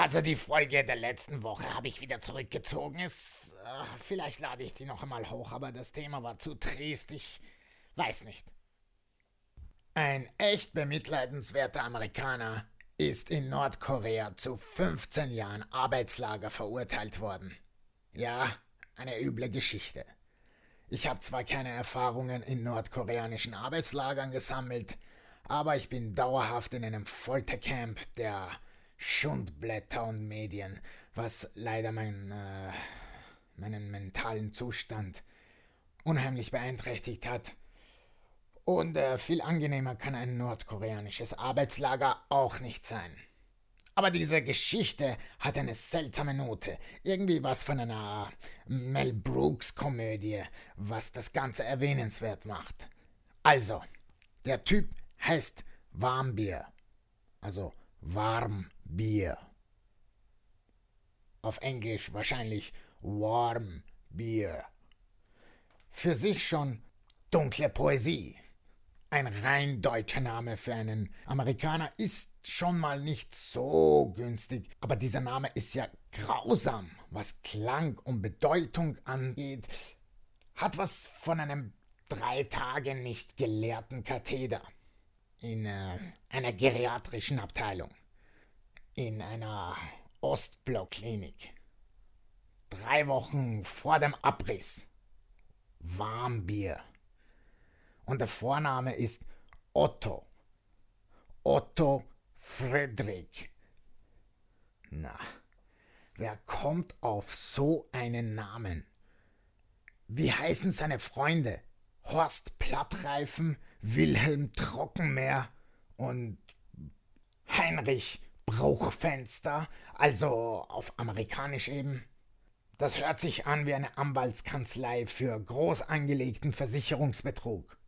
Also die Folge der letzten Woche habe ich wieder zurückgezogen. Es, äh, vielleicht lade ich die noch einmal hoch, aber das Thema war zu trist. Ich weiß nicht. Ein echt bemitleidenswerter Amerikaner ist in Nordkorea zu 15 Jahren Arbeitslager verurteilt worden. Ja, eine üble Geschichte. Ich habe zwar keine Erfahrungen in nordkoreanischen Arbeitslagern gesammelt, aber ich bin dauerhaft in einem Foltercamp der Schundblätter und Medien, was leider mein, äh, meinen mentalen Zustand unheimlich beeinträchtigt hat. Und äh, viel angenehmer kann ein nordkoreanisches Arbeitslager auch nicht sein. Aber diese Geschichte hat eine seltsame Note. Irgendwie was von einer Mel Brooks Komödie, was das Ganze erwähnenswert macht. Also, der Typ heißt Warmbier. Also Warmbier. Auf Englisch wahrscheinlich Warm Beer. Für sich schon dunkle Poesie. Ein rein deutscher Name für einen Amerikaner ist schon mal nicht so günstig, aber dieser Name ist ja grausam, was Klang und Bedeutung angeht. Hat was von einem drei Tage nicht gelehrten Katheder in äh, einer geriatrischen Abteilung, in einer Ostblockklinik. Drei Wochen vor dem Abriss. Warmbier. Und der Vorname ist Otto. Otto Friedrich. Na, wer kommt auf so einen Namen? Wie heißen seine Freunde? Horst Plattreifen, Wilhelm Trockenmeer und Heinrich Bruchfenster, also auf amerikanisch eben. Das hört sich an wie eine Anwaltskanzlei für groß angelegten Versicherungsbetrug.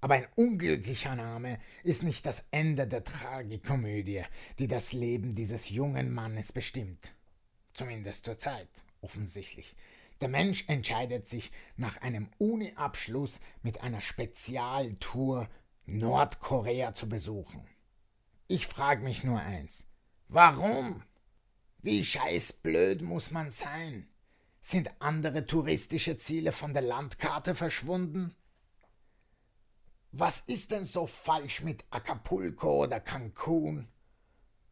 Aber ein unglücklicher Name ist nicht das Ende der Tragikomödie, die das Leben dieses jungen Mannes bestimmt. Zumindest zur Zeit, offensichtlich. Der Mensch entscheidet sich nach einem Uni-Abschluss mit einer Spezialtour Nordkorea zu besuchen. Ich frage mich nur eins. Warum? Wie scheißblöd muss man sein? Sind andere touristische Ziele von der Landkarte verschwunden? Was ist denn so falsch mit Acapulco oder Cancun,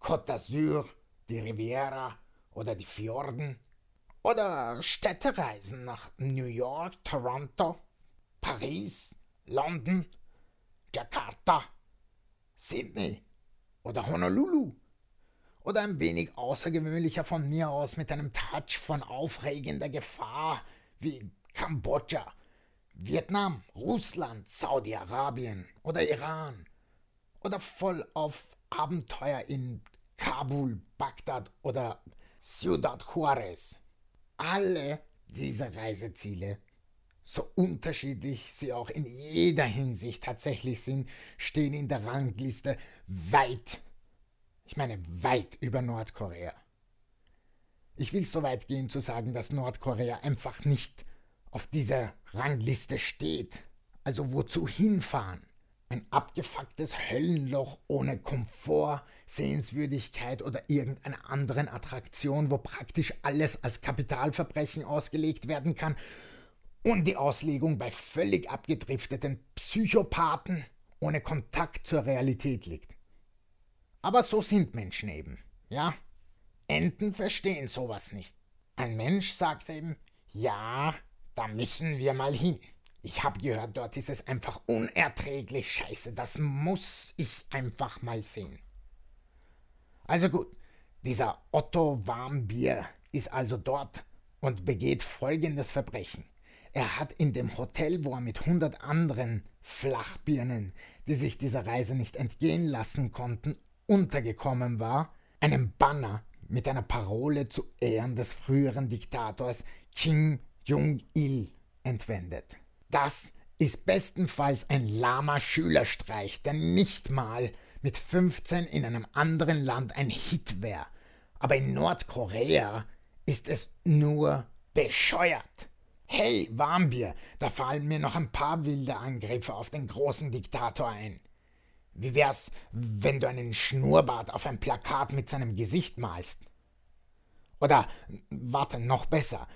Côte d'Azur, die Riviera oder die Fjorden? Oder Städtereisen nach New York, Toronto, Paris, London, Jakarta, Sydney oder Honolulu. Oder ein wenig außergewöhnlicher von mir aus mit einem Touch von aufregender Gefahr wie Kambodscha, Vietnam, Russland, Saudi-Arabien oder Iran. Oder voll auf Abenteuer in Kabul, Bagdad oder Ciudad Juarez. Alle diese Reiseziele, so unterschiedlich sie auch in jeder Hinsicht tatsächlich sind, stehen in der Rangliste weit, ich meine weit über Nordkorea. Ich will so weit gehen zu sagen, dass Nordkorea einfach nicht auf dieser Rangliste steht. Also wozu hinfahren? Ein abgefucktes Höllenloch ohne Komfort, Sehenswürdigkeit oder irgendeiner anderen Attraktion, wo praktisch alles als Kapitalverbrechen ausgelegt werden kann und die Auslegung bei völlig abgedrifteten Psychopathen ohne Kontakt zur Realität liegt. Aber so sind Menschen eben, ja? Enten verstehen sowas nicht. Ein Mensch sagt eben, ja, da müssen wir mal hin. Ich habe gehört, dort ist es einfach unerträglich scheiße. Das muss ich einfach mal sehen. Also gut, dieser Otto Warmbier ist also dort und begeht folgendes Verbrechen. Er hat in dem Hotel, wo er mit hundert anderen Flachbirnen, die sich dieser Reise nicht entgehen lassen konnten, untergekommen war, einen Banner mit einer Parole zu Ehren des früheren Diktators Kim Jong-il entwendet. Das ist bestenfalls ein lahmer Schülerstreich, der nicht mal mit 15 in einem anderen Land ein Hit wäre. Aber in Nordkorea ist es nur bescheuert. Hey, Warmbier, da fallen mir noch ein paar wilde Angriffe auf den großen Diktator ein. Wie wär's, wenn du einen Schnurrbart auf ein Plakat mit seinem Gesicht malst? Oder, warte, noch besser.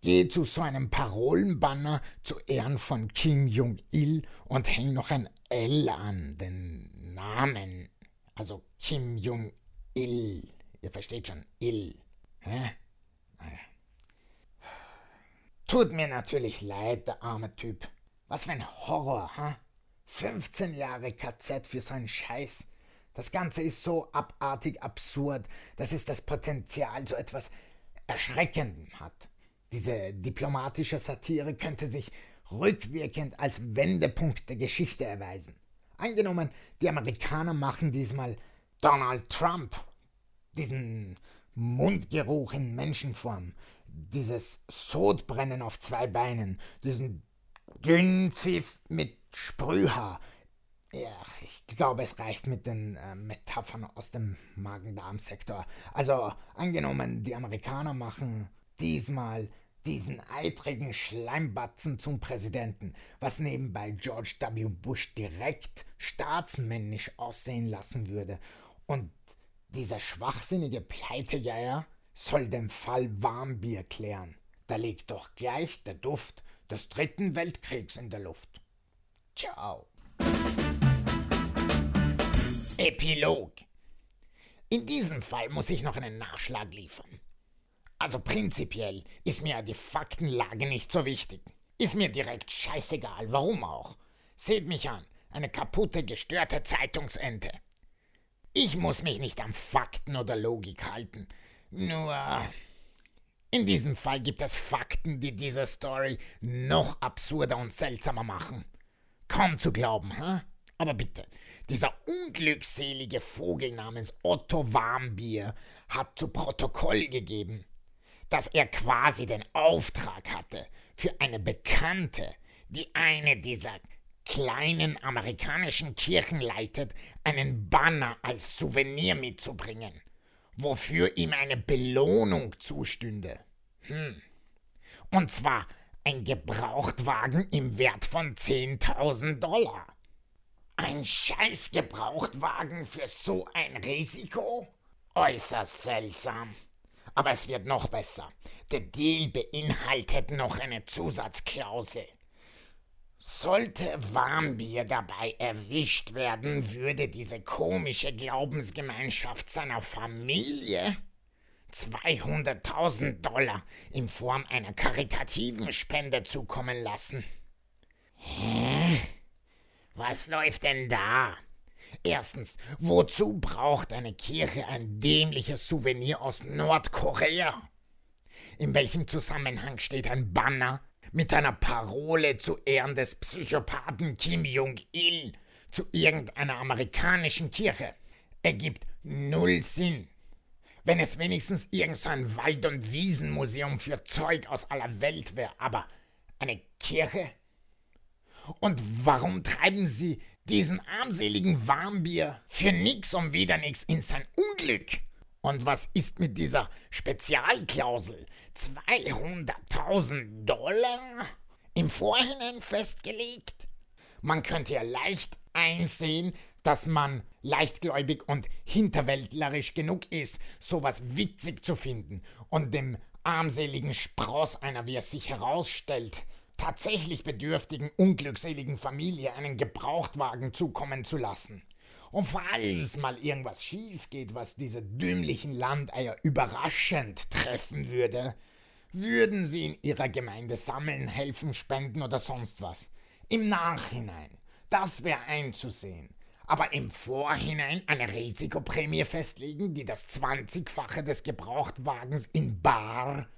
Geh zu so einem Parolenbanner zu Ehren von Kim Jong-il und häng noch ein L an, den Namen. Also Kim Jong-il. Ihr versteht schon, Il. Hä? Naja. Tut mir natürlich leid, der arme Typ. Was für ein Horror, hä? 15 Jahre KZ für so einen Scheiß. Das Ganze ist so abartig absurd, dass es das Potenzial so etwas Erschreckendem hat. Diese diplomatische Satire könnte sich rückwirkend als Wendepunkt der Geschichte erweisen. Angenommen, die Amerikaner machen diesmal Donald Trump, diesen Mundgeruch in Menschenform, dieses Sodbrennen auf zwei Beinen, diesen Dünnpfiff mit Sprühhaar, ja, ich glaube, es reicht mit den äh, Metaphern aus dem Magen-Darm-Sektor. Also, angenommen, die Amerikaner machen diesmal diesen eitrigen Schleimbatzen zum Präsidenten, was nebenbei George W. Bush direkt staatsmännisch aussehen lassen würde. Und dieser schwachsinnige Pleitegeier soll den Fall Warmbier klären. Da liegt doch gleich der Duft des Dritten Weltkriegs in der Luft. Ciao. Epilog. In diesem Fall muss ich noch einen Nachschlag liefern. Also prinzipiell ist mir die Faktenlage nicht so wichtig. Ist mir direkt scheißegal, warum auch. Seht mich an, eine kaputte, gestörte Zeitungsente. Ich muss mich nicht an Fakten oder Logik halten. Nur in diesem Fall gibt es Fakten, die diese Story noch absurder und seltsamer machen. Kaum zu glauben, hä? Aber bitte, dieser unglückselige Vogel namens Otto Warmbier hat zu Protokoll gegeben, dass er quasi den Auftrag hatte, für eine Bekannte, die eine dieser kleinen amerikanischen Kirchen leitet, einen Banner als Souvenir mitzubringen, wofür ihm eine Belohnung zustünde. Hm. Und zwar ein Gebrauchtwagen im Wert von 10.000 Dollar. Ein scheiß Gebrauchtwagen für so ein Risiko? Äußerst seltsam. Aber es wird noch besser. Der Deal beinhaltet noch eine Zusatzklausel. Sollte Warmbier dabei erwischt werden, würde diese komische Glaubensgemeinschaft seiner Familie 200.000 Dollar in Form einer karitativen Spende zukommen lassen. Hä? Was läuft denn da? Erstens, wozu braucht eine Kirche ein dämliches Souvenir aus Nordkorea? In welchem Zusammenhang steht ein Banner mit einer Parole zu Ehren des Psychopathen Kim Jong-il zu irgendeiner amerikanischen Kirche? Ergibt null Sinn. Wenn es wenigstens irgendein so Wald- und Wiesenmuseum für Zeug aus aller Welt wäre, aber eine Kirche? Und warum treiben Sie diesen armseligen Warmbier für nix und wieder nix in sein Unglück? Und was ist mit dieser Spezialklausel? 200.000 Dollar? Im Vorhinein festgelegt? Man könnte ja leicht einsehen, dass man leichtgläubig und hinterwäldlerisch genug ist, sowas witzig zu finden und dem armseligen Spross einer, wie es sich herausstellt, tatsächlich bedürftigen, unglückseligen Familie einen Gebrauchtwagen zukommen zu lassen. Und falls mal irgendwas schief geht, was diese dümmlichen Landeier überraschend treffen würde, würden sie in ihrer Gemeinde sammeln, helfen, spenden oder sonst was. Im Nachhinein, das wäre einzusehen. Aber im Vorhinein eine Risikoprämie festlegen, die das 20-fache des Gebrauchtwagens in Bar,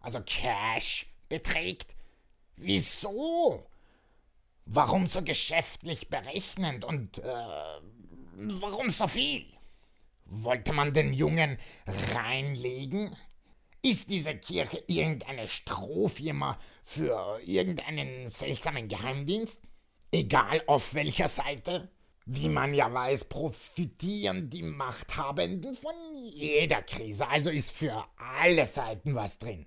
also Cash, beträgt, Wieso? Warum so geschäftlich berechnend und äh, warum so viel? Wollte man den Jungen reinlegen? Ist diese Kirche irgendeine Strohfirma für irgendeinen seltsamen Geheimdienst? Egal auf welcher Seite? Wie man ja weiß, profitieren die Machthabenden von jeder Krise, also ist für alle Seiten was drin.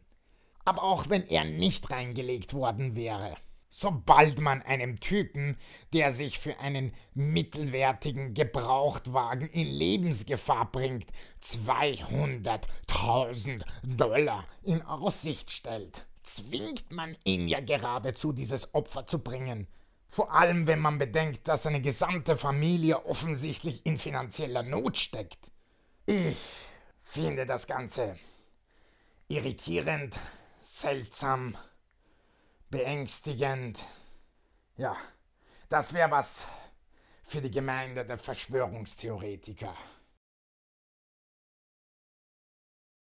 Aber auch wenn er nicht reingelegt worden wäre, sobald man einem Typen, der sich für einen mittelwertigen Gebrauchtwagen in Lebensgefahr bringt, 200.000 Dollar in Aussicht stellt, zwingt man ihn ja geradezu, dieses Opfer zu bringen. Vor allem, wenn man bedenkt, dass seine gesamte Familie offensichtlich in finanzieller Not steckt. Ich finde das Ganze irritierend, seltsam, beängstigend. Ja, das wäre was für die Gemeinde der Verschwörungstheoretiker.